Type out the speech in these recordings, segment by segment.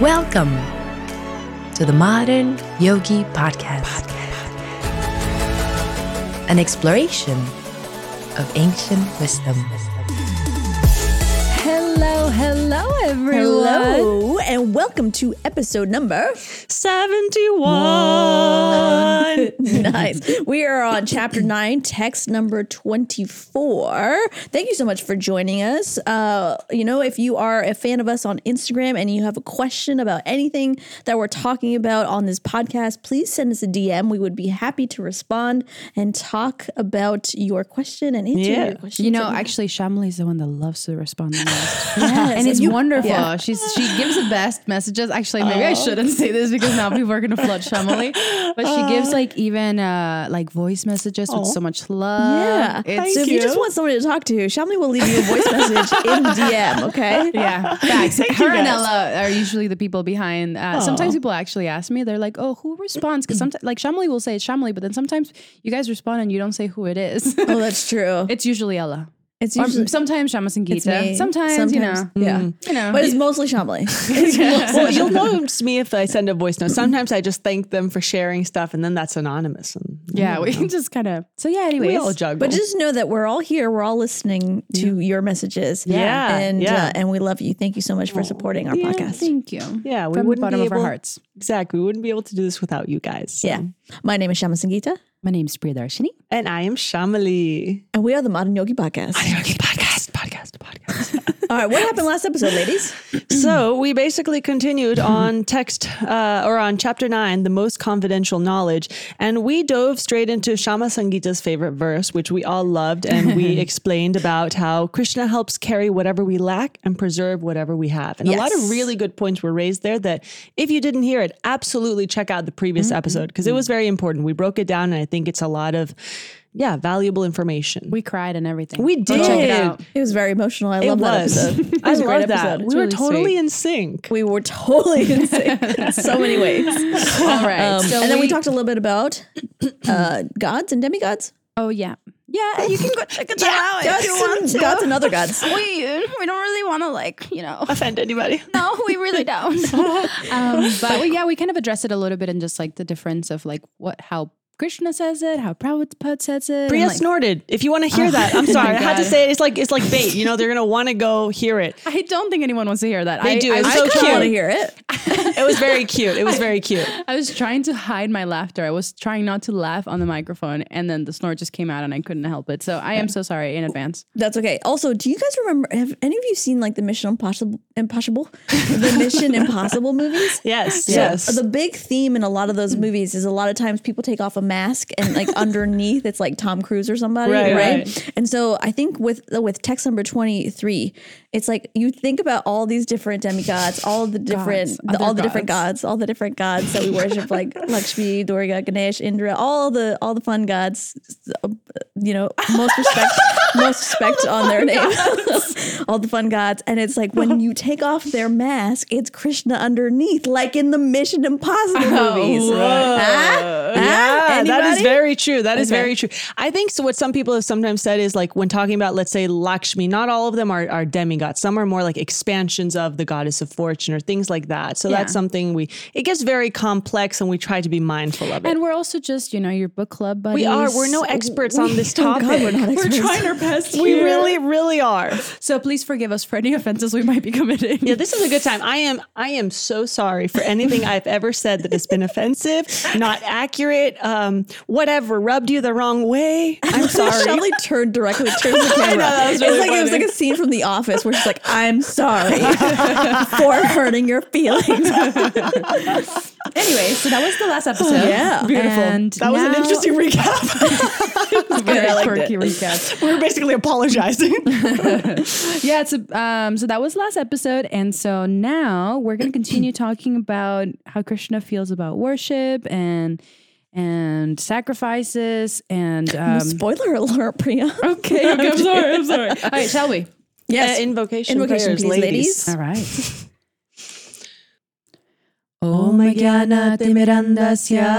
Welcome to the Modern Yogi Podcast, an exploration of ancient wisdom. Hello, hello, everyone. Hello, and welcome to episode number 71. nice. We are on chapter nine, text number 24. Thank you so much for joining us. Uh, you know, if you are a fan of us on Instagram and you have a question about anything that we're talking about on this podcast, please send us a DM. We would be happy to respond and talk about your question and answer Yeah. your question. You know, actually, Shamli is the one that loves to respond the most, Yes, and it's you- wonderful. yeah. She's she gives the best messages. Actually, maybe I shouldn't say this because now people are gonna flood Shamli, but she gives like even uh like voice messages with so much love. yeah. it's so if you just want someone to talk to, Shamli will leave you a voice message in DM, okay? yeah, facts. Her and. Ella are usually the people behind. Uh, sometimes people actually ask me, they're like, "Oh, who responds?" Because sometimes, like Shamli will say it's Shamli, but then sometimes you guys respond and you don't say who it is. Oh, that's true. it's usually Ella. It's Or usually sometimes Shama Sangita. me. Sometimes, you know, yeah. you know, But it's mostly Shamli. well, you'll know me if I send a voice note. Sometimes I just thank them for sharing stuff, and then that's anonymous. And Yeah, we can just kind of. So yeah. Anyways, we all juggle. But just know that we're all here. We're all listening to your messages. Yeah, and yeah. Uh, and we love you. Thank you so much for supporting our podcast. thank you. yeah, we from the wouldn't bottom be of our hearts. Exactly, we wouldn't be able to do this without you guys. so. Yeah. My name is Shama Sangita, My name name's Priyadarshini. and I am Shamali. and we are the Modern Yogi Podcast. Podcast, podcast, podcast. all right, what happened last episode, ladies? so we basically continued mm-hmm. on text uh, or on chapter nine, the most confidential knowledge, and we dove straight into Shama Sangita's favorite verse, which we all loved, and we explained about how Krishna helps carry whatever we lack and preserve whatever we have. And a lot of really good points were raised there. That if you didn't hear it, absolutely check out the previous mm-hmm. episode because it was mm-hmm. very important. We broke it down, and I think it's a lot of yeah valuable information. We cried and everything. We Go check it did. out. It was very emotional. I it love that episode. It was a great love that. episode. We were really totally sweet. in sync. We were totally in sync in so many ways. All right. Um, so and then we talked a little bit about uh, gods and demigods. Oh yeah, yeah. You can go check it out Gods, if you want and, to. gods and other gods. we we don't really want to like you know. offend anybody. No, we really don't. um, but we, yeah, we kind of address it a little bit in just like the difference of like what how Krishna says it, how Prabhupada says it. and, Priya like, snorted. If you want to hear that, I'm sorry. Oh I had to say it. It's like it's like bait. You know, they're gonna want to go hear it. I don't think anyone wants to hear that. They I, do. I, It's was so cute. want to hear it. It was very cute. It was very cute. I was trying to hide my laughter. I was trying not to laugh on the microphone, and then the snort just came out, and I couldn't help it. So I am so sorry in advance. That's okay. Also, do you guys remember? Have any of you seen like the Mission Impossible, Impossible, the Mission Impossible movies? Yes. So yes. The big theme in a lot of those movies is a lot of times people take off a mask and like underneath it's like Tom Cruise or somebody, Right, right? right. And so I think with with text number twenty three, it's like you think about all these different demigods, all the different, Gods, the, all the different gods. all the different gods that we worship, like Lakshmi, Durga, Ganesh, Indra, all the all the fun gods. Uh, you know, most respect, most respect on their name, all the fun gods, and it's like when you take off their mask, it's Krishna underneath, like in the Mission Impossible movies. Huh? Huh? Yeah, that is very true. That is Okay. very true. I think so. What some people have sometimes said is like when talking about, let's say, Lakshmi, not all of them are, are demigods. Some are more like expansions of the goddess of fortune or things like that. So that's something we, it gets very complex and we try to be mindful of it. And we're also just, you know, your book club buddies. we are, we're no experts on this Oh topic. God, we're not experts. our best. we really, really are. So please forgive us for any offenses we might be committing. Yeah, this is a good time. I am I am so sorry for anything I've ever said that has been offensive, not accurate, uh, um, whatever, rubbed you the wrong way. I'm sorry. Shelly turned directly towards the camera. that was really it's like it was like a scene from The Office where she's like, "I'm sorry for hurting your feelings." Anyway, so that was the last episode. Yeah. Beautiful. And that was an interesting recap. Very I quirky it. recap. we were basically apologizing. Yeah, it's a, um. So that was the last episode, and so now we're going to continue talking about how Krishna feels about worship and and sacrifices and um. Spoiler alert, Priya. okay, okay, I'm sorry, I'm sorry. All right, shall we? Yes. Uh, invocation, Invocation, prayers, please, ladies. ladies. All right. Om Jnana Timirandasya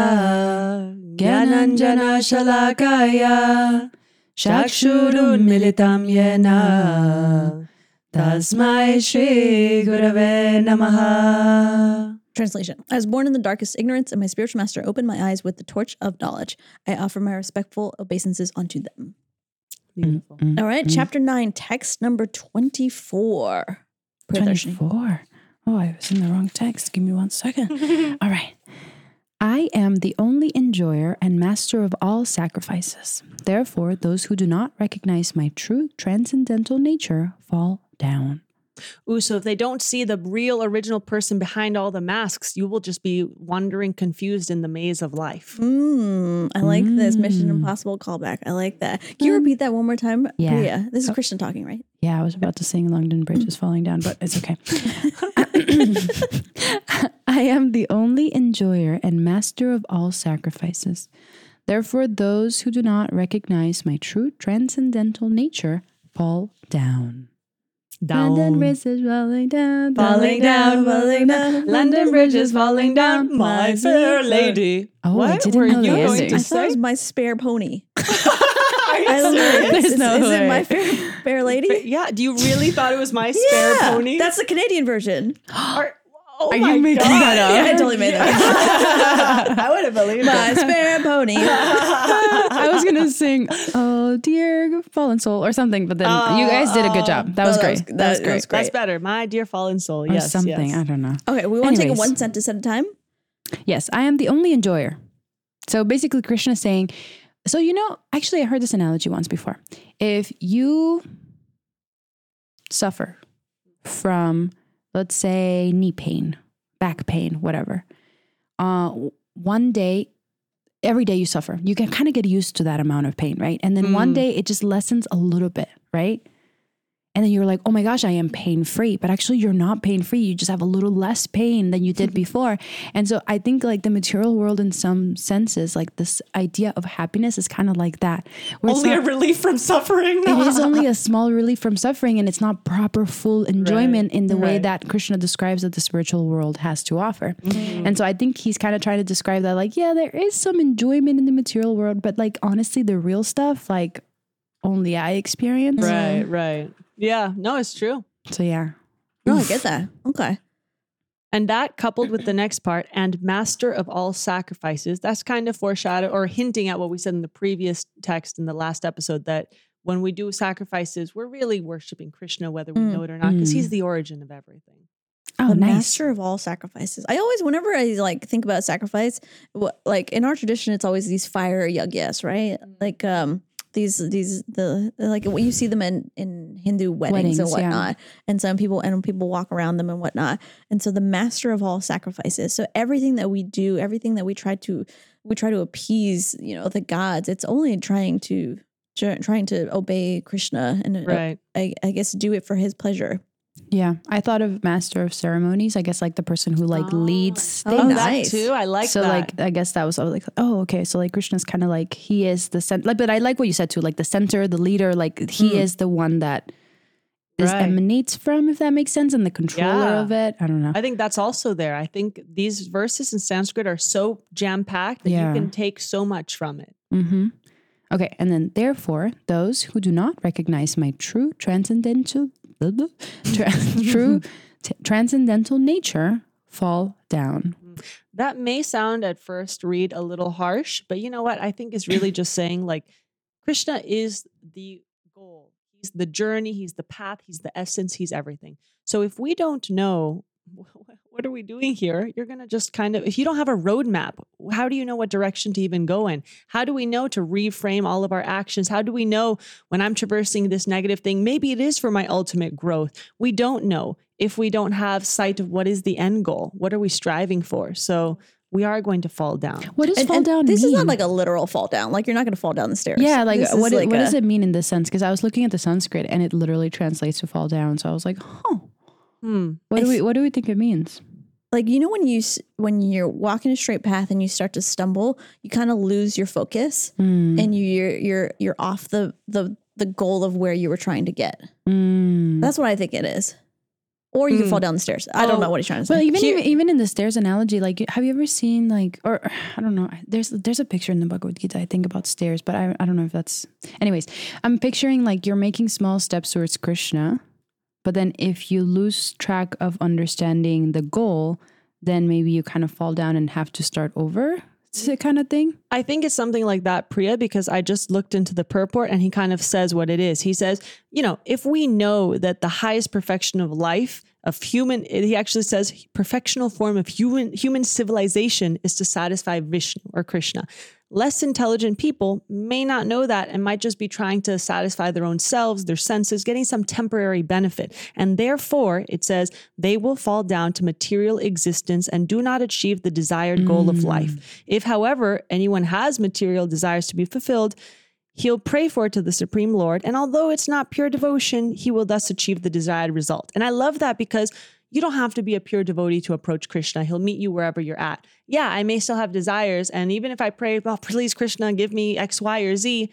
Gyananjana Shalakaya Chakshurun Militam Yena Tasmai Shri Gurave Namaha. Translation I was born in the darkest ignorance, and my spiritual master opened my eyes with the torch of knowledge. I offer my respectful obeisances unto them. Beautiful. Mm, All right, mm. chapter 9, text number 24. Priyadarshini. 24. Oh, I was in the wrong text. Give me one second. all right. I am the only enjoyer and master of all sacrifices. Therefore, those who do not recognize my true transcendental nature fall down. Ooh, so if they don't see the real original person behind all the masks, you will just be wandering confused in the maze of life. Mm, I like this Mission Mm. Impossible callback. I like that. Can you repeat that one more time? Yeah. Priya, this is Krishna talking, right? Yeah, I was about to sing London Bridge is falling down, but it's okay. I am the only enjoyer and master of all sacrifices. Therefore, those who do not recognize my true transcendental nature fall down. London Bridge is falling down, Falling down, falling down. London Bridge is falling down, my fair lady. Oh, I what didn't were know you the going to I thought it was my spare pony. Are you I it. Is, There's no is it way. my fair, fair lady? Yeah, do you really thought it was my spare Yeah, pony? That's the Canadian version. Are, oh Are you making God. that up? Yeah, I totally made that. I would have believed my it. spare pony. I was gonna sing "Oh Dear Fallen Soul" or something, but then you oh, guys did a good job. That was Oh, that great. was- That, that- was that great. was great. That's better. My dear fallen soul. Or Yes, something. yes. I don't know. Okay, we want to take it Anyways. one sentence at a time. Yes, I am the only enjoyer. So basically, Krishna is saying, so you know, actually, I heard this analogy once before. If you suffer from, let's say, knee pain, back pain, whatever, uh, one day, every day you suffer, you can kind of get used to that amount of pain, right? And then one Mm. day it just lessens a little bit, right? And then you're like, oh my gosh, I am pain free. But actually, you're not pain free. You just have a little less pain than you did before. And so I think like the material world, in some senses, like this idea of happiness is kind of like that. Only a relief from suffering. it is only a small relief from suffering and it's not proper full enjoyment in the way that krishna describes that the spiritual world has to offer Mm-hmm. and so i think he's kind of trying to describe that like yeah there is some enjoyment in the material world but like honestly the real stuff like only i experience right, right. Yeah, no, it's true. so yeah No, I get that. Okay. And that coupled with the next part, and master of all sacrifices, that's kind of foreshadow or hinting at what we said in the previous text in the last episode that when we do sacrifices, we're really worshiping Krishna, whether we Mm. know it or not, because he's Mm. the origin of everything. oh the nice master of all sacrifices. I always, whenever I like think about sacrifice, what, like in our tradition, it's always these fire yagyas, right? Mm. Like um these these the like you see them in in Hindu weddings, Weddings, and yeah. whatnot, and some people and people walk around them and whatnot. And so the master of all sacrifices. So everything that we do, everything that we try to we try to appease, you know, the gods. It's only trying to trying to obey Krishna and uh, Right. I, I guess do it for his pleasure. Yeah i thought of master of ceremonies i guess like the person who like leads Oh, Oh, nice. that too. I like so that. like I guess that was I was like oh okay so like Krishna's kind of like he is the center like but I like what you said too like the center the leader like he Mm. is the one that is Right. emanates from if that makes sense and the controller Yeah. of it I don't know I think that's also there. I think these verses in Sanskrit are so jam packed that Yeah. you can take so much from it. mm-hmm. okay and then therefore those who do not recognize my true transcendental blah, blah, tra- true t- transcendental nature fall down That may sound at first read a little harsh, but you know what? I think is really just saying like Krishna is the goal. He's the journey, he's the path, he's the essence, he's everything. So if we don't know what are we doing here, you're going to just kind of if you don't have a roadmap, how do you know what direction to even go in? How do we know to reframe all of our actions? How do we know when I'm traversing this negative thing, maybe it is for my ultimate growth? We don't know if we don't have sight of what is the end goal. What are we striving for? So we are going to fall down. what does And- fall and down This is not like a literal fall down. Like you're not going to fall down the stairs. Yeah, like This what, is like what a- does it mean in this sense? Because I was looking at the Sanskrit and it literally translates to fall down. So I was like, oh, Hmm. what do we what do we think it means? like you know when you when you're walking a straight path and you start to stumble, you kind of lose your focus Mm, and you you're you're you're off the the the goal of where you were trying to get. mm. That's what I think it is. Or you can Mm. fall down the stairs. I don't Oh, know what he's trying to say. Well, even, Here- even even in the stairs analogy, like have you ever seen like or I don't know, there's there's a picture in the Bhagavad Gita I think about stairs, but I I don't know if that's anyways. I'm picturing like you're making small steps towards Krishna, but then if you lose track of understanding the goal, then maybe you kind of fall down and have to start over. Kind of thing? I think it's something like that, Priya, because I just looked into the purport and he kind of says what it is. He says, you know, if we know that the highest perfection of life, of human, he actually says, perfectional form of human human civilization is to satisfy Vishnu or Krishna. Less intelligent people may not know that and might just be trying to satisfy their own selves, their senses, getting some temporary benefit. And therefore, it says, they will fall down to material existence and do not achieve the desired goal of life. Mm. If, however, anyone has material desires to be fulfilled, He'll pray for it to the Supreme Lord, and although it's not pure devotion, he will thus achieve the desired result. And I love that because you don't have to be a pure devotee to approach Krishna. He'll meet you wherever you're at. Yeah, I may still have desires, and even if I pray, well, please, Krishna, give me X, Y, or Z,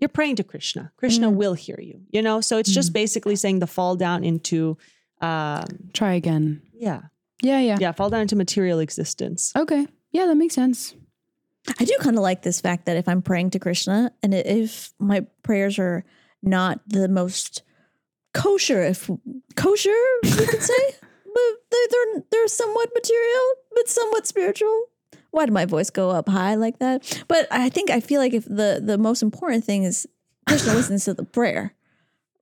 you're praying to Krishna. Krishna will hear you, you know? So it's just basically saying the fall down into, um, Try again. yeah, Yeah, yeah. yeah, fall down into material existence. Okay. Yeah, that makes sense. I do kind of like this fact that if I'm praying to Krishna and if my prayers are not the most kosher, if kosher, you could say, but they're, they're they're somewhat material, but somewhat spiritual. Why did my voice go up high like that? But I think I feel like if the the most important thing is Krishna listens to the prayer,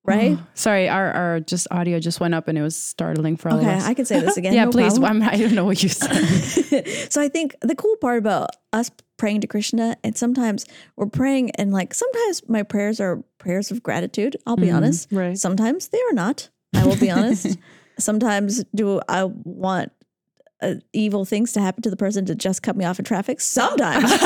right? Mm. Sorry, our, our just audio just went up and it was startling for all Okay, of us. I can say this again. yeah, no please. problem. I'm, I don't know what you said. so I think the cool part about us praying to Krishna, and sometimes we're praying, and like sometimes my prayers are prayers of gratitude. I'll be mm-hmm, honest. right. Sometimes they are not. I will be honest. Sometimes do I want uh, evil things to happen to the person to just cut me off in traffic? Sometimes. but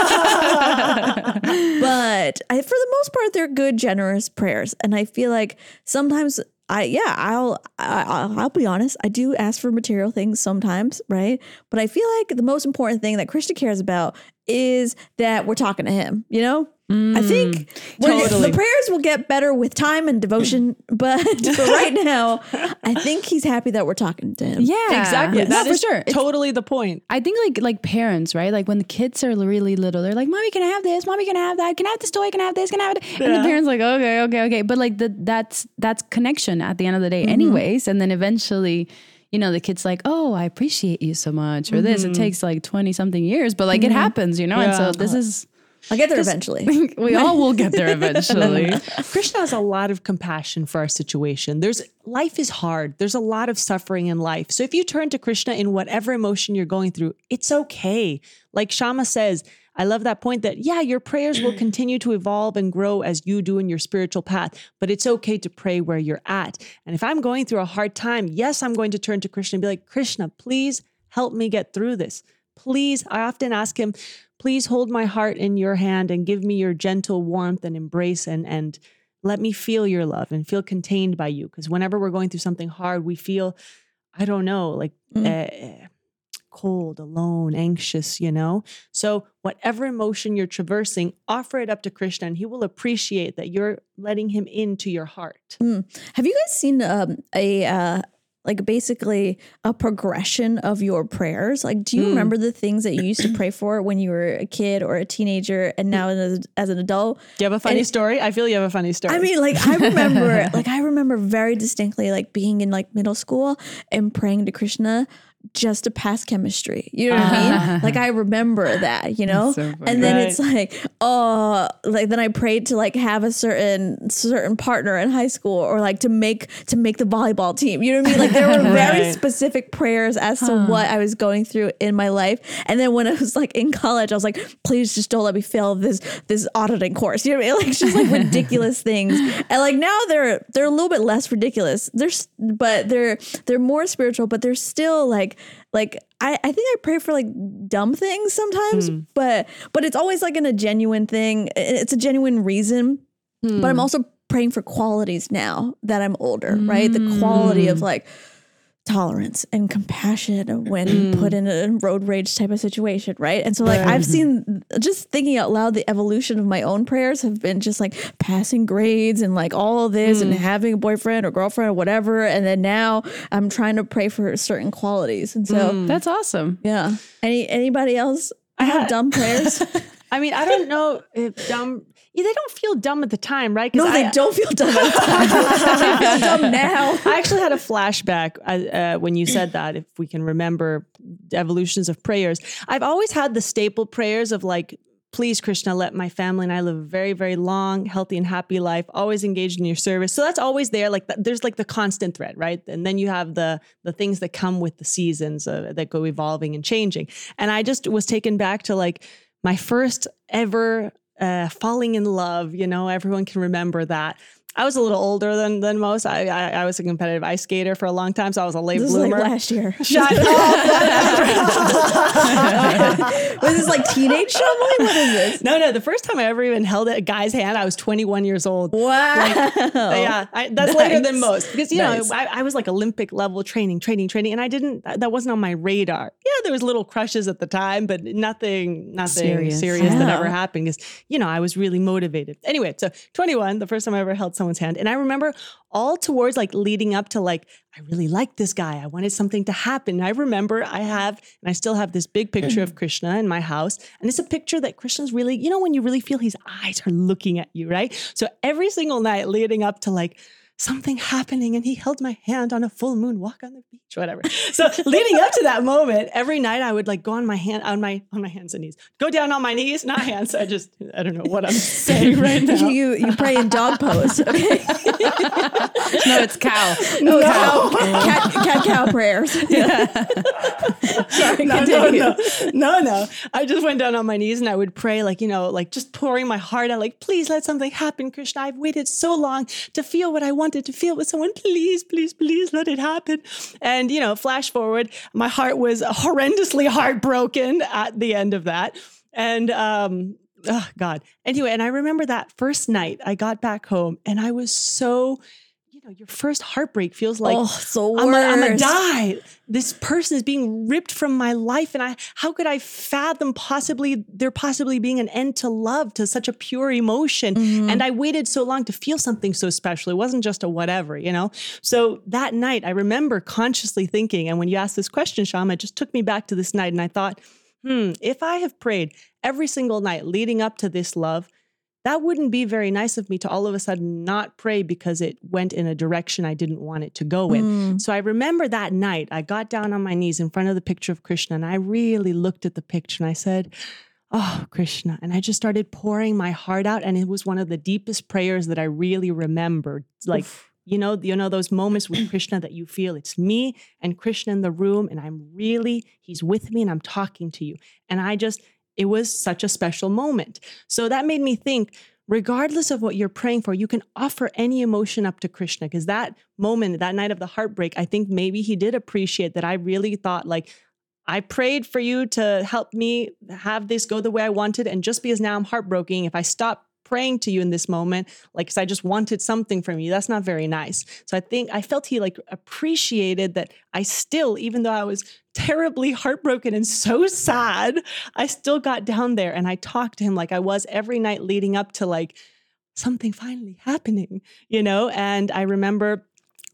I, for the most part, they're good, generous prayers, and I feel like sometimes I yeah I'll I, I'll, I'll be honest I do ask for material things sometimes right but I feel like the most important thing that Krishna cares about is that we're talking to him you know I mm, think we're- totally. the prayers will get better with time and devotion but for right now I think he's happy that we're talking to him yeah, Exactly. Yes. That No, is for sure. It's- totally the point. I think like like parents, right? Like when the kids are really little, they're like, "Mommy, can I have this? Mommy, can I have that? Can I have this toy? Can I have this? Can I have it?" And the parents like, "Okay, okay, okay." But like the, that's that's connection at the end of the day, mm-hmm. anyways. And then eventually, you know, the kid's like, "Oh, I appreciate you so much," or this. It mm-hmm. takes like twenty something years, but like it mm-hmm. happens, you know. And so this is I'll get there eventually we all will get there eventually. Krishna has a lot of compassion for our situation. There's life is hard. There's a lot of suffering in life. So if you turn to Krishna in whatever emotion you're going through, it's okay. Like Shama says, I love that point that yeah, your prayers will continue to evolve and grow as you do in your spiritual path, but it's okay to pray where you're at. And if I'm going through a hard time, yes, I'm going to turn to Krishna and be like, Krishna, please help me get through this. Please, I often ask him, please hold my heart in your hand and give me your gentle warmth and embrace and and let me feel your love and feel contained by you because whenever we're going through something hard we feel i don't know like uh, cold alone anxious you know? So whatever emotion you're traversing offer it up to krishna and he will appreciate that you're letting him into your heart. Have you guys seen um, a uh, like basically a progression of your prayers? Like, do you remember the things that you used to pray for when you were a kid or a teenager, and now as, as an adult? do you have a funny it- story? I feel you have a funny story. I mean, like I remember, like I remember very distinctly, like being in like middle school and praying to Krishna just to pass chemistry. You know what I mean? Uh-huh. Like I remember that, you know. so and then Right. it's like, oh, like then I prayed to like have a certain certain partner in high school, or like to make to make the volleyball team. You know what I mean? Like there were very specific prayers as to what I was going through in my life. And then when I was like in college, I was like, please just don't let me fail this this auditing course. You know what I mean? Like just like ridiculous things. And like now they're they're a little bit less ridiculous. They're but they're they're more spiritual, but they're still like like I, I think I pray for like dumb things sometimes, hmm. but but it's always like in a genuine thing. It's a genuine reason. But I'm hmm. also praying for qualities now that I'm older, right? The quality of hmm. like tolerance and compassion when mm. put in a road rage type of situation, right? And so like I've mm-hmm. seen just thinking out loud the evolution of my own prayers have been just like passing grades and like all of this and mm. having a boyfriend or girlfriend or whatever and then now I'm trying to pray for certain qualities. And so mm. That's awesome. yeah. Any anybody else I have dumb prayers? I mean, I don't know if dumb. They don't feel dumb at the time, right? No, they I- don't feel dumb. at the time. they feel dumb now. I actually had a flashback uh, uh, when you said that. If we can remember evolutions of prayers, I've always had the staple prayers of like, "Please, Krishna, let my family and I live a very, very long, healthy, and happy life. Always engaged in your service." So that's always there. Like, th- there's like the constant thread, right? And then you have the the things that come with the seasons uh, that go evolving and changing. And I just was taken back to like my first ever uh, falling in love. You know, everyone can remember that. I was a little older than than most. I, I I was a competitive ice skater for a long time, so I was a late This is like bloomer. last year. Shut up! Was this like teenage Shamali? What is this? no, no. The first time I ever even held a guy's hand, I was 21 years old. Wow. yeah, I, that's later than most because you Nice. know I, I was like Olympic level training, training, training, and I didn't. That wasn't on my radar. Yeah, there was little crushes at the time, but nothing, nothing serious, Serious. that ever happened because you know I was really motivated. Anyway, so 21, the first time I ever held someone's hand, and I remember all towards like leading up to like I really liked this guy. I wanted something to happen. I remember I have, and I still have this big picture of Krishna in my house. And it's a picture that Krishna's really, you know, when you really feel his eyes are looking at you, right? So every single night leading up to like something happening, and he held my hand on a full moon walk on the beach, whatever. So leading up to that moment, every night I would like go on my hand, on my on my hands and knees, go down on my knees, not hands. I just I don't know what I'm saying right now. you you pray in dog pose. Okay. No, it's cow. No, cow. Cat, cat cow prayers. Sorry, no, no, continue. no, no, no. I just went down on my knees and I would pray, like, you know, like just pouring my heart out, like, please let something happen, Krishna. I've waited so long to feel what I wanted to feel with someone. Please, please, please let it happen. And, you know, flash forward, my heart was horrendously heartbroken at the end of that. And, um, oh God. Anyway, and I remember that first night I got back home and I was so, know, your first heartbreak feels like oh, so I'm gonna die. This person is being ripped from my life, and I how could I fathom possibly there possibly being an end to love to such a pure emotion? Mm-hmm. And I waited so long to feel something so special. It wasn't just a whatever, you know. So that night, I remember consciously thinking, and when you asked this question, Shama, it just took me back to this night, and I thought, hmm, if I have prayed every single night leading up to this love that wouldn't be very nice of me to all of a sudden not pray because it went in a direction I didn't want it to go in. Mm. So I remember that night, I got down on my knees in front of the picture of Krishna and I really looked at the picture and I said, Oh, Krishna. And I just started pouring my heart out. And it was one of the deepest prayers that I really remembered. Like, you know, you know, those moments with Krishna that you feel it's me and Krishna in the room, and I'm really, he's with me and I'm talking to you. And I just, it was such a special moment. So that made me think, regardless of what you're praying for, you can offer any emotion up to Krishna. Because that moment, that night of the heartbreak, I think maybe he did appreciate that I really thought, like, I prayed for you to help me have this go the way I wanted. And just because now I'm heartbroken, if I stop praying to you in this moment, like, because I just wanted something from you, that's not very nice. So I think I felt he like appreciated that I still, even though I was terribly heartbroken and so sad, I still got down there and I talked to him like I was every night leading up to like something finally happening, you know? And I remember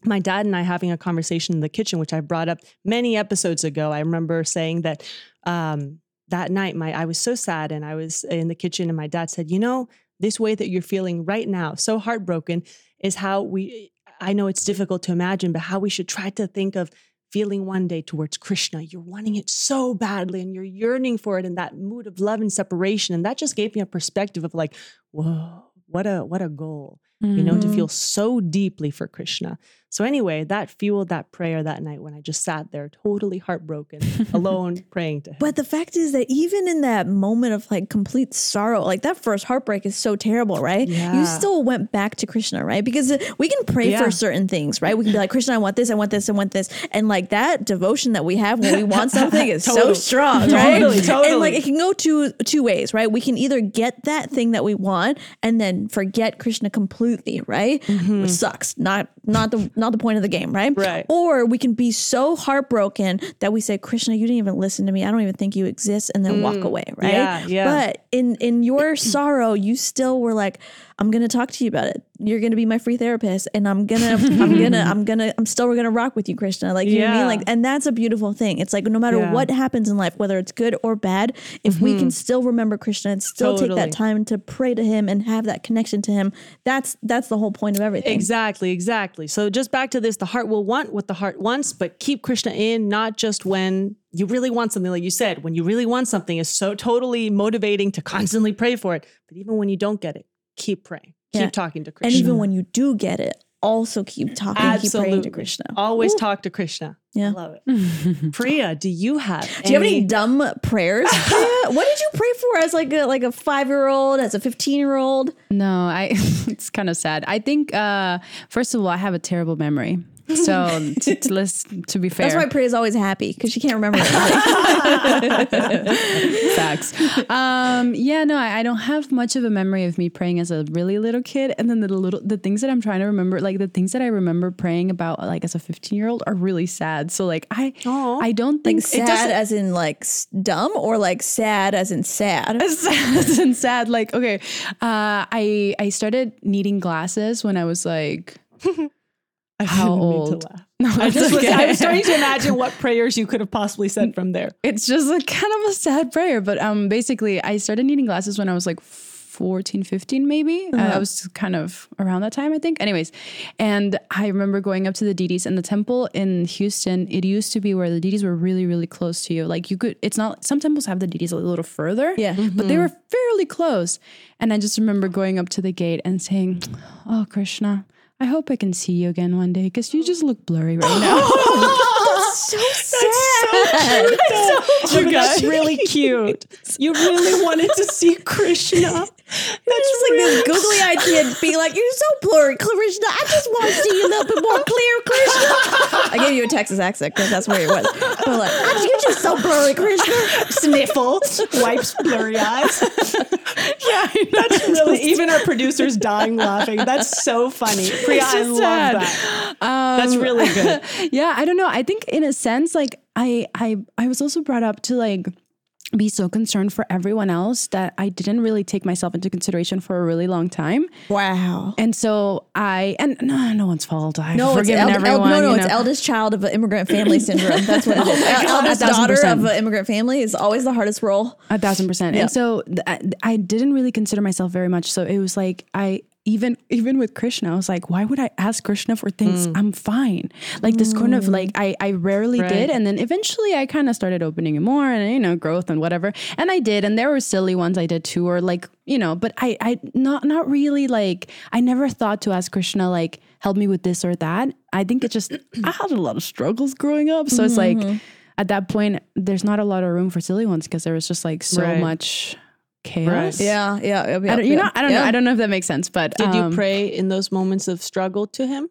my dad and I having a conversation in the kitchen, which I brought up many episodes ago. I remember saying that um, that night, my I was so sad, and I was in the kitchen, and my dad said, "You know, this way that you're feeling right now, so heartbroken, is how we. I know it's difficult to imagine, but how we should try to think of." Feeling one day towards Krishna, you're wanting it so badly and you're yearning for it in that mood of love and separation. And that just gave me a perspective of like, whoa, what a what a goal you know, to Mm-hmm. feel so deeply for Krishna. So anyway, that fueled that prayer that night when I just sat there totally heartbroken, alone, praying to him. But the fact is that even in that moment of like complete sorrow, like that first heartbreak is so terrible, right? Yeah. You still went back to Krishna, right? Because we can pray Yeah. for certain things, right? We can be like, Krishna, I want this, I want this, I want this. And like that devotion that we have when we want something is so strong, right? Totally, totally. And like it can go two two ways, right? We can either get that thing that we want and then forget Krishna completely, right? Which mm-hmm. sucks. Not not the not the point of the game, right? Right. Or we can be so heartbroken that we say, Krishna, you didn't even listen to me. I don't even think you exist, and then walk away, right? Mm. Yeah, yeah. But in in your sorrow, you still were like, I'm gonna talk to you about it. You're gonna be my free therapist, and I'm gonna, I'm gonna, I'm gonna, I'm still gonna rock with you, Krishna. Like you know what I Yeah. mean? Like, and that's a beautiful thing. It's like no matter Yeah. what happens in life, whether it's good or bad, if we can mm-hmm. still remember Krishna and still take that time to pray to him and have that connection to him, that's that's the whole point of everything. Exactly, exactly. So just back to this, the heart will want what the heart wants, but keep Krishna in, not just when you really want something, like you said, when you really want something is so totally motivating to constantly pray for it. But even when you don't get it, keep praying. Yeah. Keep talking to Krishna. And even when you do get it, also keep talking, keep praying to Krishna. Always talk to Krishna. Yeah. I love it. Priya, do you have Do you have any dumb prayers? Priya? what did you pray for as like a like a five year old, as a fifteen year old? No, I it's kind of sad. I think uh first of all, I have a terrible memory. So to, to, let's, to be fair, That's why Priya's always happy because she can't remember facts. Um, yeah, no, I, I don't have much of a memory of me praying as a really little kid. And then the little the things that I'm trying to remember, like the things that I remember praying about, like as a 15 year old, are really sad. So like I Aw. I don't think like sad as in like dumb or like sad as in sad. sad and sad. Like, okay, uh, I I started needing glasses when I was like, I how didn't mean to old? No, I just was, I okay. was starting to imagine what prayers you could have possibly said from there. it's just like kind of a sad prayer. But um, basically, I started needing glasses when I was like 14, 15, maybe. Uh, I was kind of around that time, I think. Anyways, and I remember going up to the deities and the temple in Houston. It used to be where the deities were really, really close to you. Like you could, it's not, some temples have the deities a little further. Yeah. But they were fairly close. And I just remember going up to the gate and saying, Oh, Krishna. I hope I can see you again one day because you just look blurry right now. so sad. Oh, that's really cute. You really wanted to see Krishna. That's just like this googly eyed kid being like, You're so blurry, Krishna. I just want to see you a little bit more clear, Krishna. I gave you a Texas accent because that's where it was. But like, "Ah, you're just so blurry, Krishna. Sniffle, wipes blurry eyes. yeah, that's really, even our producer's dying laughing. That's so funny. Priya, I love sad. that. that's really good. yeah, I don't know. I think in a sense, like I I I was also brought up to like be so concerned for everyone else that I didn't really take myself into consideration for a really long time. Wow. And so I and no, no one's fault. I've No, it's forgiven eld- eld- everyone. no, no, you it's eldest child of an immigrant family syndrome. That's what it is. El- eldest daughter percent. of an immigrant family is always the hardest role. A thousand percent. Yeah. And so th- I, I didn't really consider myself very much. So it was like I even even with Krishna, I was like, why would I ask Krishna for things? Mm. I'm fine. Like this kind of like mm. I I rarely Right. did, and then eventually I kind of started opening it more, and you know growth and whatever. And I did, and there were silly ones I did too, or like you know, but I I not not really like I never thought to ask Krishna like help me with this or that. I think it just I had a lot of struggles growing up, so it's like. Mm-hmm. At that point, there's not a lot of room for silly ones because there was just like so Right. much chaos. Yeah, yeah. yeah, I don't, you know, I don't know. I don't know if that makes sense, but Did um, you pray in those moments of struggle to him?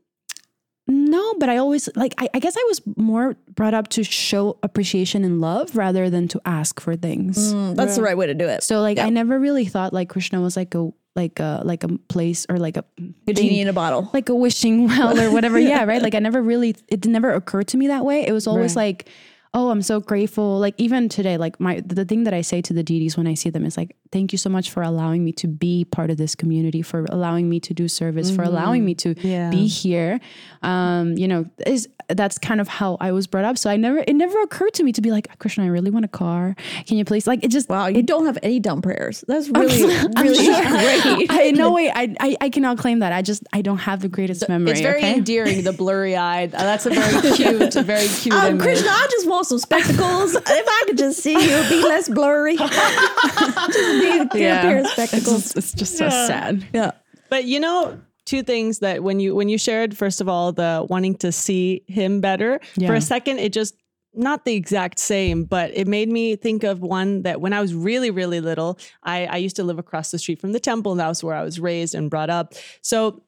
No, but I always like. I, I guess I was more brought up to show appreciation and love rather than to ask for things. Mm, That's the right way to do it. So like, I never really thought like Krishna was like a like a like a place or like a A genie in a bottle. like a wishing well or whatever. yeah, right. Like I never really it never occurred to me that way. It was always like, oh, I'm so grateful. Like even today, like my the thing that I say to the deities when I see them is like, thank you so much for allowing me to be part of this community, for allowing me to do service, for allowing me to Yeah. be here. Um, you know, is that's kind of how I was brought up. So I never it never occurred to me to be like, Krishna, I really want a car. Can you please like it just Wow, you don't have any dumb prayers. That's really, really great. I no way I, I I cannot claim that. I just I don't have the greatest memory. It's very okay? endearing, the blurry eyed. That's a very cute, very cute Um, image. Krishna, I just want some spectacles. if I could just see you, would be less blurry. just need a pair of It's just, it's just so sad. Yeah. But you know, two things that when you when you shared, first of all, the wanting to see him better. For a second, it just not the exact same, but it made me think of one that when I was really, really little, I, I used to live across the street from the temple, and that was where I was raised and brought up. So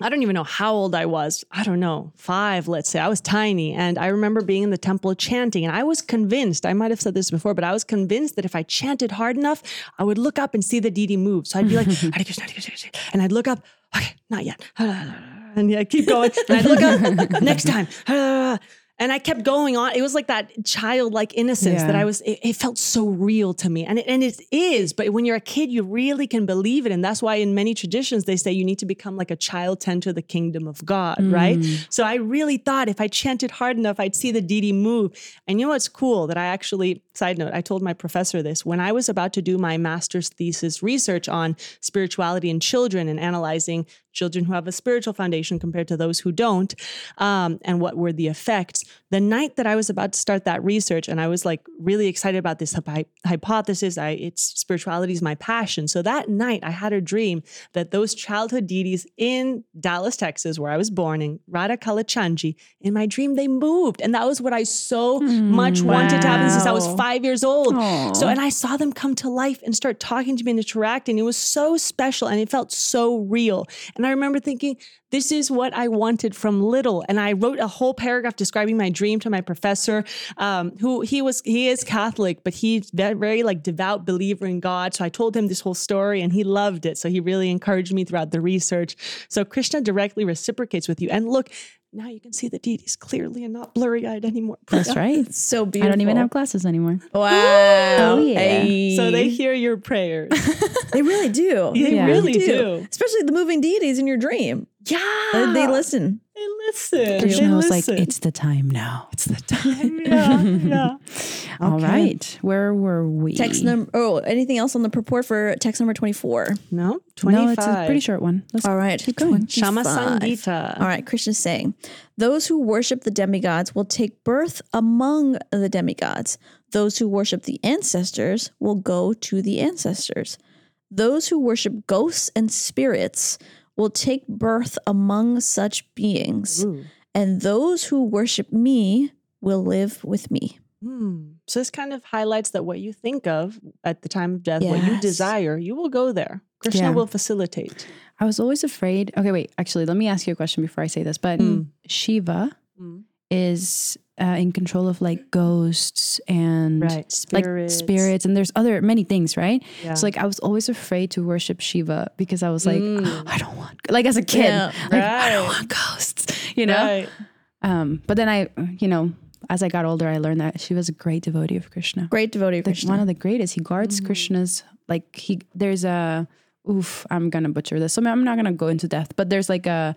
I don't even know how old I was. I don't know, five, let's say. I was tiny. And I remember being in the temple chanting. And I was convinced, I might have said this before, but I was convinced that if I chanted hard enough, I would look up and see the deity move. So I'd be like, Hare Krishna, Hare Krishna, Hare Krishna. and I'd look up, okay, not yet. And yeah, keep going. And I'd look up next time. And I kept going on. It was like that childlike innocence that I was. It, it felt so real to me, and it, and it is. But when you're a kid, you really can believe it, and that's why in many traditions they say you need to become like a child to enter the kingdom of God, right? Mm. So I really thought if I chanted hard enough, I'd see the deity move. And you know what's cool? That I actually, side note, I told my professor this when I was about to do my master's thesis research on spirituality in children and analyzing children who have a spiritual foundation compared to those who don't, um, and what were the effects. The night that I was about to start that research, and I was like really excited about this hy- hypothesis, I it's spirituality is my passion. So that night, I had a dream that those childhood deities in Dallas, Texas, where I was born, in Radha Kalachandji, in my dream they moved, and that was what I so mm, much wanted to happen since I was five years old. Aw. So, and I saw them come to life and start talking to me and interacting. It was so special and it felt so real. And I remember thinking, this is what I wanted from little. And I wrote a whole paragraph describing my dream to my professor, um, who he was, he is Catholic, but he's very, very like devout believer in God. So I told him this whole story and he loved it. So he really encouraged me throughout the research. So Krishna directly reciprocates with you. And look, now you can see the deities clearly and not blurry eyed anymore. That's right. It's so beautiful. I don't even have glasses anymore. Wow. Oh, yeah. Hey. So they hear your prayers. They really do. They Yeah. really do. Especially the moving deities in your dream. Yeah. Uh, They listen. They listen. Krishna they was like, it's the time now. It's the time. yeah, yeah. All Okay. right. Where were we? Text number. Oh, anything else on the purport for text number 24? No, 25. No, it's a pretty short one. Let's All right. keep going. Shama Sangita. All right, Krishna's saying, those who worship the demigods will take birth among the demigods. Those who worship the ancestors will go to the ancestors. Those who worship ghosts and spirits will take birth among such beings. Ooh. And those who worship me will live with me. Hmm. So this kind of highlights that what you think of at the time of death, what you desire, you will go there. Krishna Yeah. will facilitate. I was always afraid. Okay, wait. Actually, let me ask you a question before I say this. But Mm. Shiva Mm. is uh, in control of like ghosts and Right. like Spirits. spirits, and there's other many things, right? Yeah. So like I was always afraid to worship Shiva because I was like, Mm. I don't want like as a kid, Yeah. like I don't want ghosts, you know. Right. Um, but then I, you know, as I got older, I learned that she was a great devotee of Krishna. Great devotee of The- Krishna. one of the greatest. He guards Krishna's like he. There's a oof. I'm gonna butcher this, so I'm not gonna go into depth. But there's like a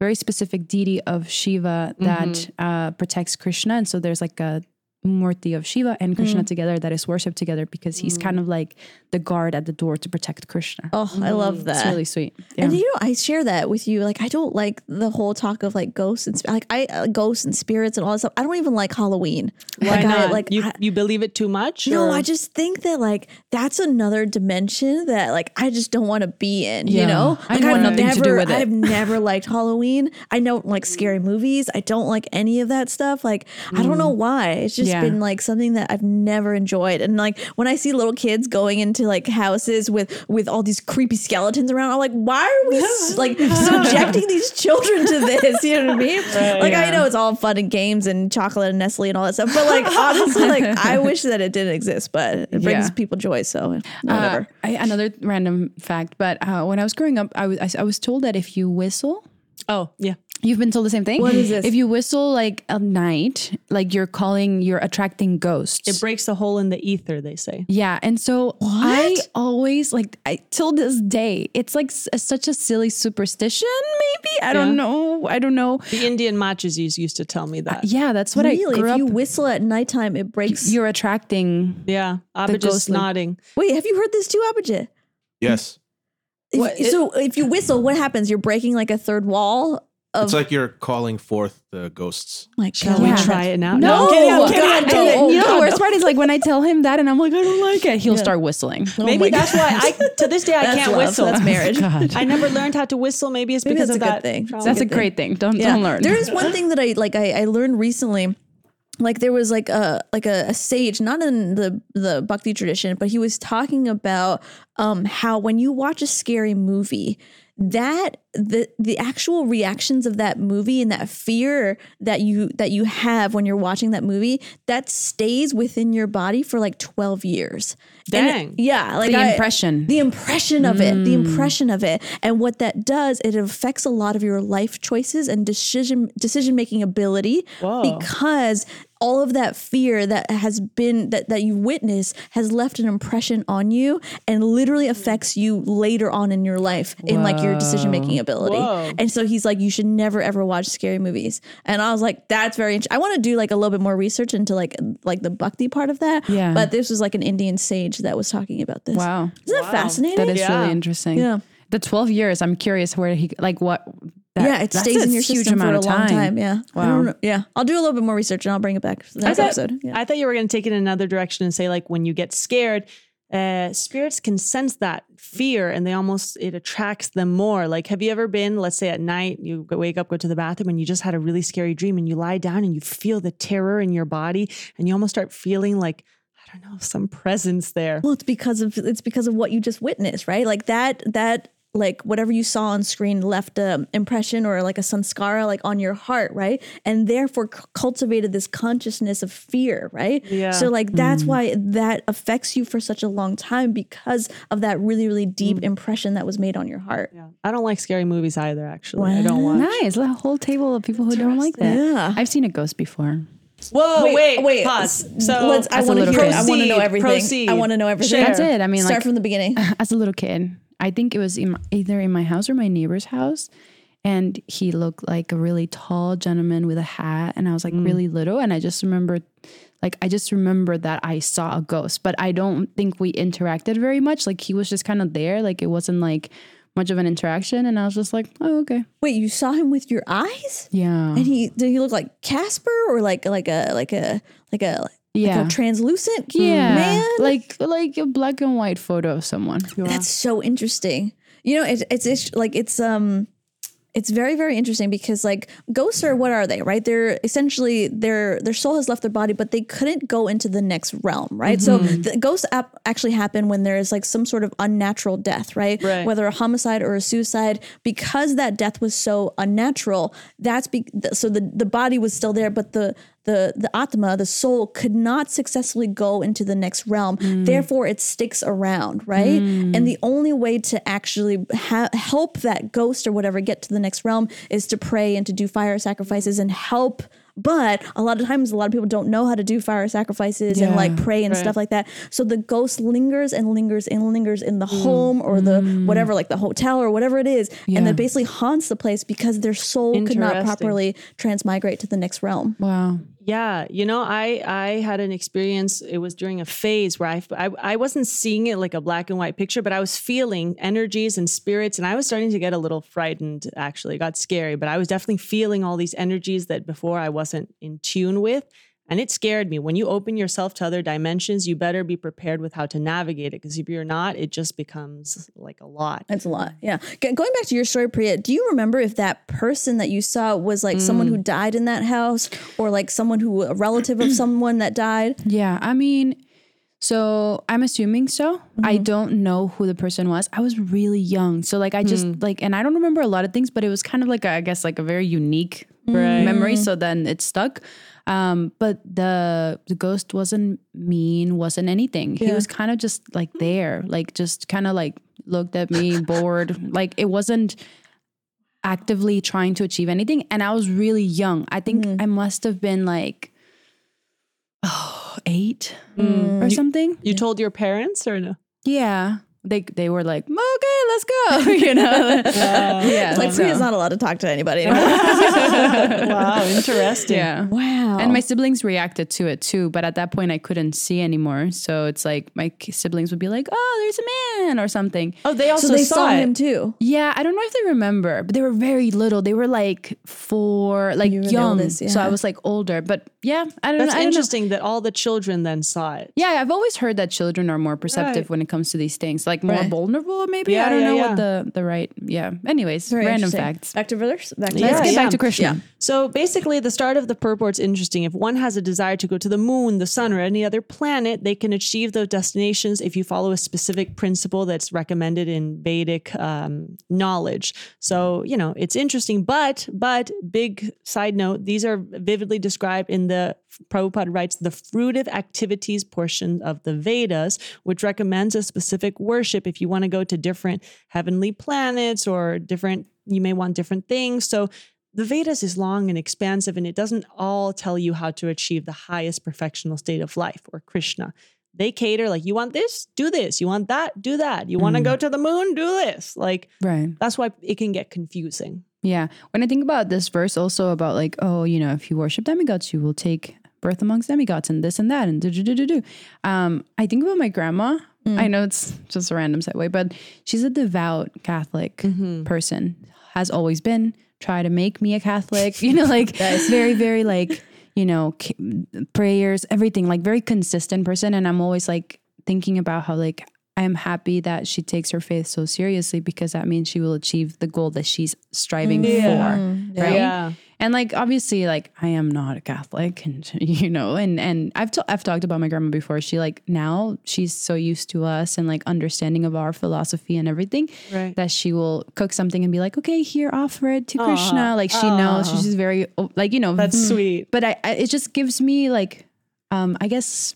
very specific deity of Shiva that uh, protects Krishna, and so there's like a Murti of Shiva and Krishna mm. together that is worshipped together because he's mm. kind of like the guard at the door to protect Krishna. oh, I love mm. that. It's really sweet. Yeah. And you know, I share that with you. Like, I don't like the whole talk of like ghosts and sp- like I uh, ghosts and spirits and all that stuff. I don't even like Halloween. Why like, not? I, like you, I- you believe it too much? no, or- I just think that like that's another dimension that like I just don't want to be in. Yeah. You know, I like want I've nothing to do with it. I've never liked Halloween. I don't like scary movies. I don't like any of that stuff. Like I don't know why. It's just Yeah. been like something that I've never enjoyed. And like when I see little kids going into like houses with with all these creepy skeletons around, I'm like, why are we like subjecting these children to this? You know what I mean? like I know it's all fun and games and chocolate and Nestle and all that stuff, but like honestly, like I wish that it didn't exist, but it brings Yeah. people joy. So Uh, whatever. I, another random fact, but uh, when I was growing up, I was I, I was told that if you whistle, Oh, yeah. You've been told the same thing. What is this? If you whistle like at night, like you're calling, you're attracting ghosts. It breaks a hole in the ether, they say. yeah, and so I always like I till this day, it's like s- such a silly superstition. Maybe I don't know. I don't know. The Indian Machis used to tell me uh, that. Yeah, that's what really, I grew if up. you whistle at nighttime, it breaks. you're attracting. Yeah. Abba just nodding. Wait, have you heard this too, Abhijit? Yes. If- What- it- so if you whistle, what happens? You're breaking like a third wall of. It's like you're calling forth the ghosts. Like, Shall God. we try it now? No, I'm kidding, I'm God, kidding, I'm no. You know God, the worst no. part is like when I tell him that, and I'm like, I don't like it. He'll start whistling. Oh Maybe that's God. why I, to this day, I That's can't love. whistle. That's marriage. God. I never learned how to whistle. Maybe it's Maybe because that's of a good that. thing. trauma. That's a good great thing. Don't don't learn. There is one thing that I like. I, I learned recently. Like there was like a like a, a sage, not in the the bhakti tradition, but he was talking about um how when you watch a scary movie, that the the actual reactions of that movie and that fear that you that you have when you're watching that movie that stays within your body for like 12 years And Dang. yeah like The I- impression. the impression of it the mm. impression of it and what that does it affects a lot of your life choices and decision decision making ability Whoa. because all of that fear that has been that that you witness has left an impression on you and literally mm. affects you later on in your life in like your decision making ability Whoa. and so he's like you should never ever watch scary movies and i was like that's very interesting i want to do like a little bit more research into like like the bhakti part of that Yeah. but this was like an indian sage that was talking about this Wow. isn't that fascinating That is Yeah. really interesting. Yeah. The 12 years, I'm curious where he, like, what. That- yeah, it stays in your huge system for amount a of long time. Yeah. Wow. Yeah. I'll do a little bit more research and I'll bring it back for the next thought- episode. Yeah. I thought you were going to take it in another direction and say, like, when you get scared, uh, spirits can sense that fear and they almost, it attracts them more. Like, have you ever been, let's say at night, you wake up, go to the bathroom, and you just had a really scary dream and you lie down and you feel the terror in your body and you almost start feeling like, I don't know, some presence there. well, it's because of it's because of what you just witnessed, right? Like that that like whatever you saw on screen left a impression or like a sanskara like on your heart, right? And therefore c- cultivated this consciousness of fear, right? Yeah. So like that's mm. why that affects you for such a long time because of that really really deep mm. impression that was made on your heart. Yeah. I don't like scary movies either, actually. I don't watch. Nice. A whole table of people who don't like that. Yeah. I've seen a ghost before. Whoa, Wait, wait, wait. Pause. So let's. I As a want to little hear. kid. I want to know Proceed, everything. proceed. I want to know everything. Share. That's it. I mean, Start like, from the beginning. as a little kid, I think it was in either in my house or my neighbor's house. And he looked like a really tall gentleman with a hat. And I was like mm. really little. And I just remember, like, I just remember that I saw a ghost, but I don't think we interacted very much. Like, he was just kind of there. Like, it wasn't like much of an interaction. And I was just like, oh, okay. Wait, you saw him with your eyes? Yeah. And he did he look like Casper or like like a like a like a Yeah. a translucent yeah. man? Like, like a black and white photo of someone. Yeah. That's so interesting. You know, it's it's, it's like it's um it's very very interesting because like ghosts are what are they right they're essentially their their soul has left their body but they couldn't go into the next realm right so the ghosts ap- actually happen when there is like some sort of unnatural death right? Right. whether a homicide or a suicide because that death was so unnatural that's be- so the the body was still there but the the the atma the soul could not successfully go into the next realm. Mm. Therefore it sticks around right? Mm. And the only way to actually ha- help that ghost or whatever get to the next realm is to pray and to do fire sacrifices and help but a lot of times a lot of people don't know how to do fire sacrifices and like pray and stuff like that. So the ghost lingers and lingers and lingers in the mm. home or the mm. whatever like the hotel or whatever it is and Yeah. it basically haunts the place because their soul could not properly transmigrate to the next realm. Wow. Yeah, you know, I I had an experience. It was during a phase where I, I I wasn't seeing it like a black and white picture, but I was feeling energies and spirits, and I was starting to get a little frightened. Actually, it got scary, but I was definitely feeling all these energies that before I wasn't in tune with, and it scared me. When you open yourself to other dimensions, you better be prepared with how to navigate it, because if you're not, it just becomes like a lot. It's a lot. Yeah. G- going back to your story, Priya, do you remember if that person that you saw was like someone who died in that house or like someone who, a relative of someone that died? Yeah, I mean, so I'm assuming so. I Mm-hmm. don't know who the person was. I was really young, so like I just Hmm. like, and I don't remember a lot of things, but it was kind of like a, I guess like a very unique Right. memory. So then it stuck. Um, but the the ghost wasn't mean, wasn't anything. He was kind of just like there, like just kind of like looked at me, bored. Like it wasn't actively trying to achieve anything. And I was really young. I think Mm-hmm. I must have been like oh, eight Mm. or something. You told your parents or no? Yeah. They they were like, okay, let's go. you know? yeah. It's like so- Priya's not allowed to talk to anybody wow, interesting. yeah. wow. And my siblings reacted to it too, but at that point I couldn't see anymore. So it's like my siblings would be like, "Oh, there's a man" or something. Oh, they also so they saw, saw, him too. Yeah, I don't know if they remember, but they were very little. They were like four, like You were the young. oldest, So I was like older, but yeah, I don't That's know. I don't know. interesting that all the children then saw it. Yeah, I've always heard that children are more perceptive Right. when it comes to these things, like more Right. vulnerable. Maybe Yeah, I don't yeah, know yeah. what the the right. Yeah. Anyways, Very random facts. Back to verse. Back to Yeah, Let's get yeah. back to Krishna. Yeah. So basically, the start of the purport's interesting. If one has a desire to go to the moon, the sun, or any other planet, they can achieve those destinations if you follow a specific principle that's recommended in Vedic um, knowledge. So you know it's interesting, but but big side note: these are vividly described in the Prabhupada writes the fruitive activities portion of the Vedas, which recommends a specific worship if you want to go to different heavenly planets or different. You may want different things. So the Vedas is long and expansive, and it doesn't all tell you how to achieve the highest perfectional state of life or Krishna. They cater like, you want this, do this. You want that, do that. You want to mm. go to the moon, do this. Like, Right. that's why it can get confusing. Yeah. When I think about this verse also about like, oh, you know, if you worship demigods, you will take birth amongst demigods and this and that and do do do do do. Um, I think about my grandma. I know it's just a random segue, but she's a devout Catholic person. Has always been. Try to make me a Catholic. You know, like very very like you know k- prayers, everything. Like very consistent person, and I'm always like thinking about how like I am happy that she takes her faith so seriously because that means she will achieve the goal that she's striving Yeah. for. Right. Yeah. And like obviously like I am not a Catholic and you know and and I've t- I've talked about my grandma before she like now she's so used to us and like understanding of our philosophy and everything Right. that she will cook something and be like okay here offer it to Krishna like she knows she's very like you know That's sweet. but I, I it just gives me like um I guess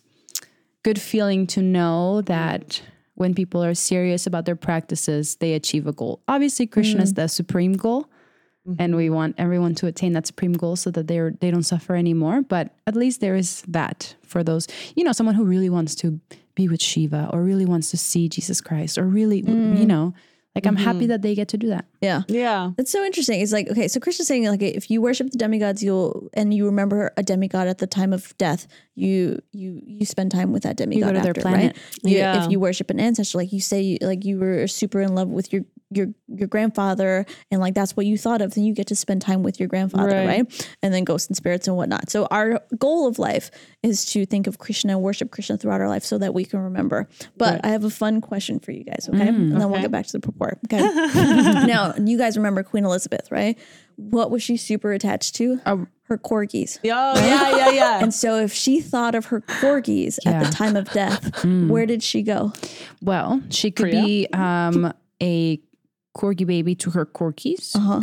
good feeling to know that when people are serious about their practices they achieve a goal. Obviously Krishna is mm. the supreme goal mm-hmm. and we want everyone to attain that supreme goal so that they're they don't suffer anymore but at least there is that for those you know someone who really wants to be with shiva or really wants to see jesus christ or really mm. you know like i'm happy mm-hmm. that they get to do that Yeah. Yeah. That's so interesting. It's like, okay, so Krishna's saying like if you worship the demigods, you'll and you remember a demigod at the time of death, you you you spend time with that demigod go to their after, planet. right? You- Yeah. If you worship an ancestor, like you say you, like you were super in love with your your your grandfather and like that's what you thought of, then you get to spend time with your grandfather, Right. right? And then ghosts and spirits and whatnot. So our goal of life is to think of Krishna and worship Krishna throughout our life so that we can remember. But I have a fun question for you guys, okay? and then we'll get back to the purport. Okay. now you guys remember Queen Elizabeth, right? What was she super attached to? her corgis. Oh, yeah, yeah, yeah. And so if she thought of her corgis at the time of death, where did she go? Well, she could Priya? be um, a corgi baby to her corgis. Uh-huh.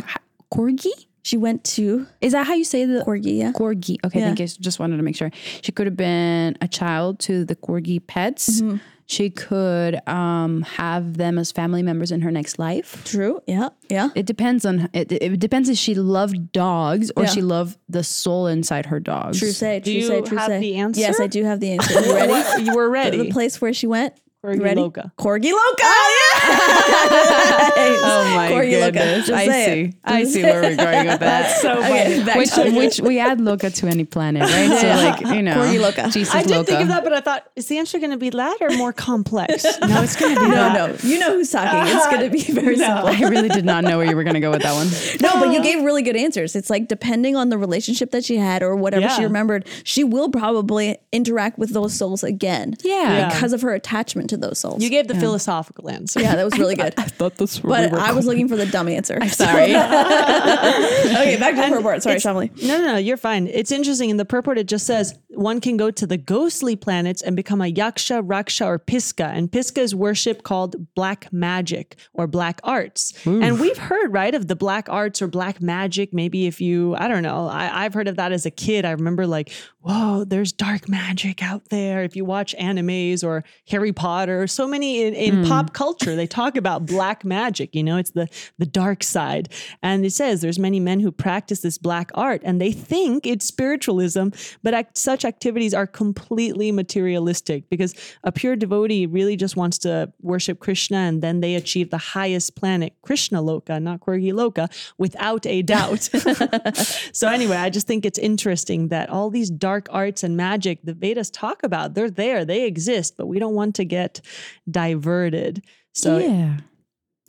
Corgi? She went to Is that how you say the corgi, yeah. corgi? Okay, Yeah. thank you. Just wanted to make sure. She could have been a child to the corgi pets. Mm-hmm. She could um, have them as family members in her next life. True. Yeah. Yeah. It depends on it. It depends if she loved dogs or Yeah. she loved the soul inside her dogs. True say. True you say. True have say. the answer? Yes, I do have the answer. You ready? you were the, ready. the place where she went. Corgi You ready? Loka. Corgi Loka. Oh, oh my Corgi Loka. goodness! Just I see. it. I see where we're going with that. so Okay, funny. back which, to- which we add Loka to any planet, right? So like you know, Corgi Loka. Jesus I did Loka. think of that, but I thought, is the answer going to be that or more complex? no, it's going to be No, that. no. You know who's talking. It's going to be very simple. I really did not know where you were going to go with that one. No, but you gave really good answers. It's like depending on the relationship that she had or whatever she remembered, she will probably interact with those souls again. Yeah. Yeah. Because of her attachment to those souls. You gave the philosophical answer. yeah, that was really good. I thought this But I was looking for the dumb answer. sorry. okay, back to the report. Sorry, It's- Shamli. No, no, no, you're fine. It's interesting. In the purport, it just says one can go to the ghostly planets and become a yaksha, raksha, or piska. And piska is worship called black magic or black arts. And we've heard, right, of the black arts or black magic. Maybe if you, I don't know, I, I've heard of that as a kid. I remember like, whoa, there's dark magic out there. If you watch animes or Harry Potter, so many in, in hmm. pop culture, they talk about black magic. You know, it's the the dark side. And it says there's many men who practice this black art and they think it's spiritualism, but act, such activities are completely materialistic because a pure devotee really just wants to worship Krishna and then they achieve the highest planet, Krishna Loka, not Corgi Loka, without a doubt. so anyway, I just think it's interesting that all these dark arts and magic the Vedas talk about, they're there, they exist, but we don't want to get diverted. So yeah.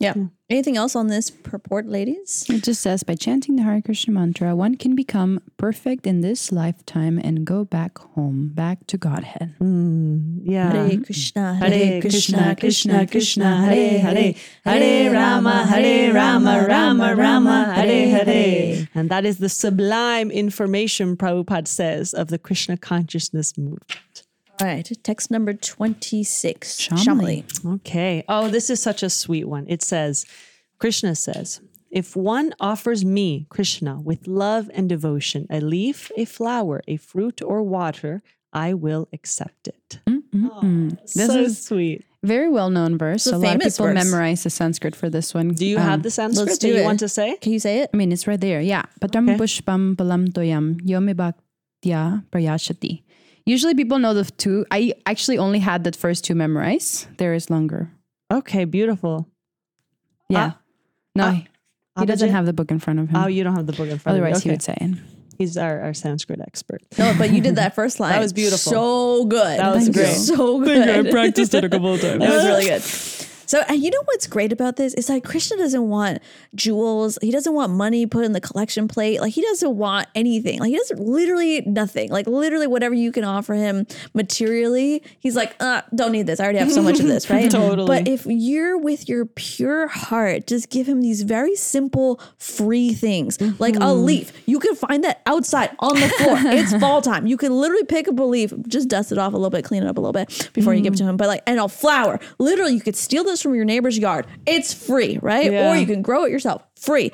Yeah. Anything else on this purport, ladies? It just says by chanting the Hare Krishna mantra, one can become perfect in this lifetime and go back home, back to Godhead. Hmm. Yeah. Hare hmm. Krishna, Hare Krishna, Krishna Krishna, Hare Hare, Hare Rama, Hare Rama, Rama Rama, Hare Hare. And that is the sublime information Prabhupada says of the Krishna consciousness movement. All right. Text number 26. Shamli. Okay. Oh, this is such a sweet one. It says, Krishna says, if one offers me, Krishna, with love and devotion, a leaf, a flower, a fruit, or water, I will accept it. This so is sweet. very well known verse. A lot of people verse. memorize the Sanskrit for this one. Do you Um, have the Sanskrit let's do you it. want to say? Can you say it? I mean, it's right there. Yeah. Patam Okay. pushpam phalam toyam yo me bhaktya prayacchati. Usually people know the two. I actually only had the first two memorized. There is longer. Okay, beautiful. Yeah. no, uh, he- he doesn't Abhijit? have the book in front of him. Oh, you don't have the book in front Otherwise, of he would say it. He's our, our Sanskrit expert. No, but you did that first line. That was beautiful. So good. That was Thank you. great. So good. I practiced it a couple of times. That was really good. So, and you know what's great about this? is like Krishna doesn't want jewels. He doesn't want money put in the collection plate. Like he doesn't want anything. Like he doesn't literally nothing. Like literally whatever you can offer him materially, he's like, uh, don't need this. I already have so much of this, right? Totally. But if you're with your pure heart, just give him these very simple, free things, like a leaf. You can find that outside on the floor. it's fall time. You can literally pick up a leaf, just dust it off a little bit, clean it up a little bit before you give it to him. But like, and a flower. Literally, you could steal this from your neighbor's yard. It's free, right? Yeah. Or you can grow it yourself. Free.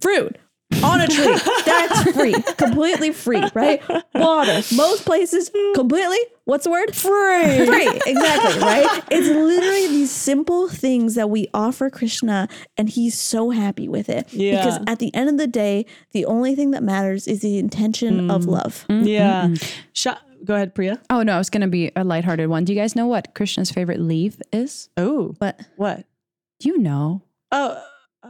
Fruit. On a tree. That's free. Completely free, right? Water. Most places, completely, what's the word? Free. Free. Exactly, right? It's literally these simple things that we offer Krishna, and he's so happy with it. Yeah. Because at the end of the day, the only thing that matters is the intention of mm. love. Yeah. Mm-hmm. Sha- Go ahead, Priya. Oh, no, it's going to be a lighthearted one. Do you guys know what Krishna's favorite leaf is? Oh, But what? Do you know. Oh, uh,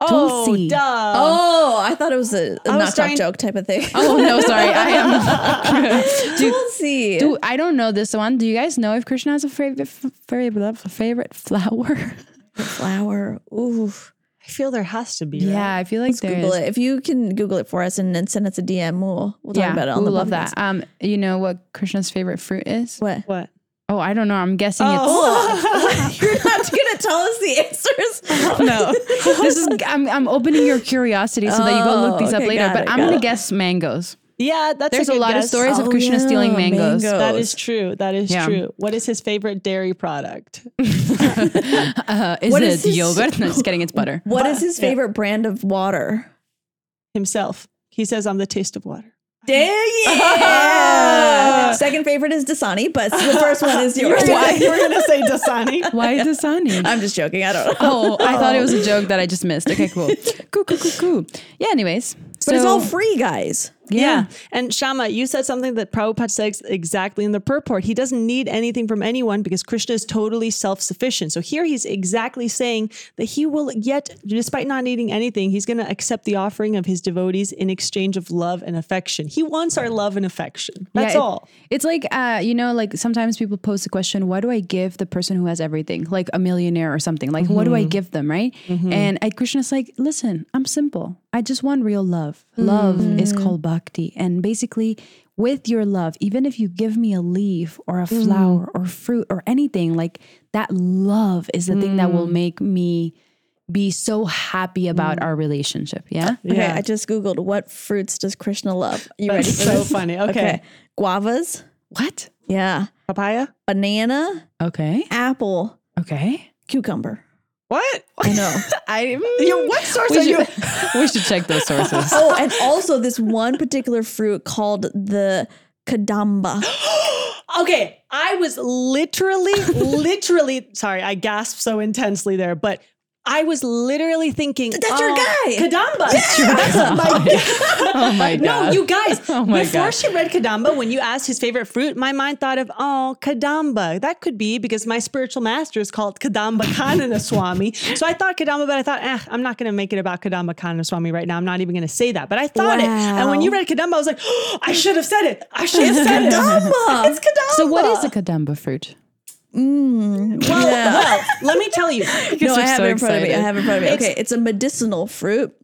oh, Tulsi. duh. oh, I thought it was a, was knock trying- joke type of thing. Oh, no, sorry. I am. do, Tulsi. Do, I don't know this one. Do you guys know if Krishna has a favorite, favorite, favorite flower? flower. Ooh. I feel there has to be. right? Yeah, I feel like Let's there Google it. If you can Google it for us and then send us a DM, we'll we'll talk Yeah, about it on we the love podcast. that. Um, you know what Krishna's favorite fruit is? What? What? Oh, I don't know. I'm guessing Oh. You're not gonna tell us the answers. no. this is I'm I'm opening your curiosity so that you go look Oh, these up later. got But it, I'm gonna it. guess mangoes. Yeah, that's There's a, a good lot of guess. stories of Oh, Krishna yeah, stealing mangoes. mango. That is true. That is Yeah. true. What is his favorite dairy product? Uh, is What it is his- yogurt? No, just kidding. It's butter. What is his favorite brand of water? Himself. He says, "I'm the taste of water." Damn yeah! Second favorite is Dasani, but the first one is yours. Why you were gonna say Dasani. Why Dasani? I'm just joking. I don't know. Oh, I thought it was a joke that I just missed. Okay, cool. Cool, cool, cool, cool. Yeah, anyways. But it's all free, guys. Yeah. And Shama, you said something that Prabhupada says exactly in the purport. He doesn't need anything from anyone because Krishna is totally self sufficient. So here he's exactly saying that he will yet, despite not needing anything, he's going to accept the offering of his devotees in exchange of love and affection. He wants our love and affection. That's Yeah, it- all. It's like uh, you know, like sometimes people pose the question, "Why do I give the person who has everything, like a millionaire or something? Like, what do I mm-hmm. give them, right?" Mm-hmm. And Krishna's like, "Listen, I'm simple. I just want real love. Love mm-hmm. is called bhakti, and basically." With your love, even if you give me a leaf or a mm-hmm. flower or fruit or anything, like that love is the thing that will mm. make me be so happy about mm. our relationship. Yeah. Okay, Yeah. I just googled what fruits does Krishna love. You That's ready for so this? funny. Okay. Guavas. What? Yeah. Papaya? Banana, Okay. apple, Okay. cucumber. What? I know. I. You, what source we are you? we should check those sources. oh, and also this one particular fruit called the kadamba. Okay, I was literally, literally sorry, I gasped so intensely there, but I was literally thinking That's your oh, guy. Kadamba. That's my Oh my god! No, you guys. Oh my before God. she read Kadamba, when you asked his favorite fruit, my mind thought of, oh, Kadamba. That could be because my spiritual master is called Kadamba Kanana Swami. So I thought Kadamba, but I thought, eh, I'm not going to make it about Kadamba Kanana Swami right now. I'm not even going to say that. But I thought it. And when you read Kadamba, I was like, oh, I should have said it. I should have said it. Kadamba. It's Kadamba. So what is a kadamba fruit? Mm, Well, yeah. well, let me tell you. no, I have so it in front of me. I have it in front of me. It's- okay, it's a medicinal fruit.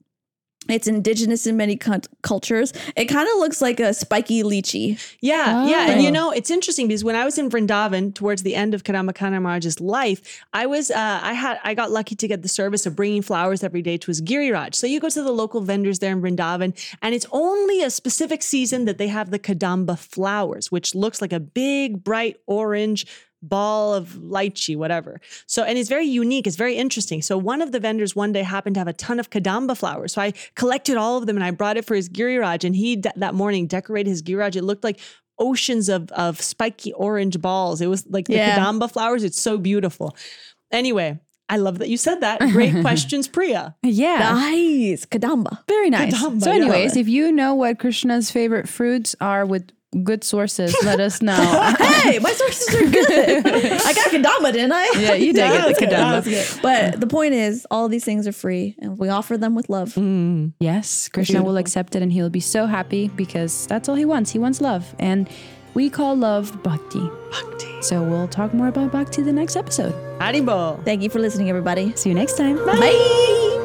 It's indigenous in many cult- cultures. It kind of looks like a spiky lychee. Yeah, yeah. And Oh. you know, it's interesting because when I was in Vrindavan towards the end of Kadamba Kanana Maharaj's life, I was uh, I had I got lucky to get the service of bringing flowers every day to his Giriraj. So you go to the local vendors there in Vrindavan, and it's only a specific season that they have the Kadamba flowers, which looks like a big, bright orange ball of lychee, whatever. So, and it's very unique. It's very interesting. So, one of the vendors one day happened to have a ton of kadamba flowers. So, I collected all of them and I brought it for his giriraj. And he de- that morning decorated his giriraj. It looked like oceans of of spiky orange balls. It was like the Yeah. kadamba flowers. It's so beautiful. Anyway. I love that you said that. Great questions, Priya. Yeah. Nice. Kadamba. Very nice. Kadamba, so, yeah. anyways, if you know what Krishna's favorite fruits are with good sources, let us know. hey, my sources are good. I got Kadamba, didn't I? yeah, you did That get the good. That kadamba. But the point is, all these things are free and we offer them with love. Mm, yes, Krishna will accept it and he'll be so happy because that's all he wants. He wants love. And we call love bhakti. Bhakti. So we'll talk more about bhakti the next episode. Haribol. Thank you for listening, everybody. See you next time. Bye.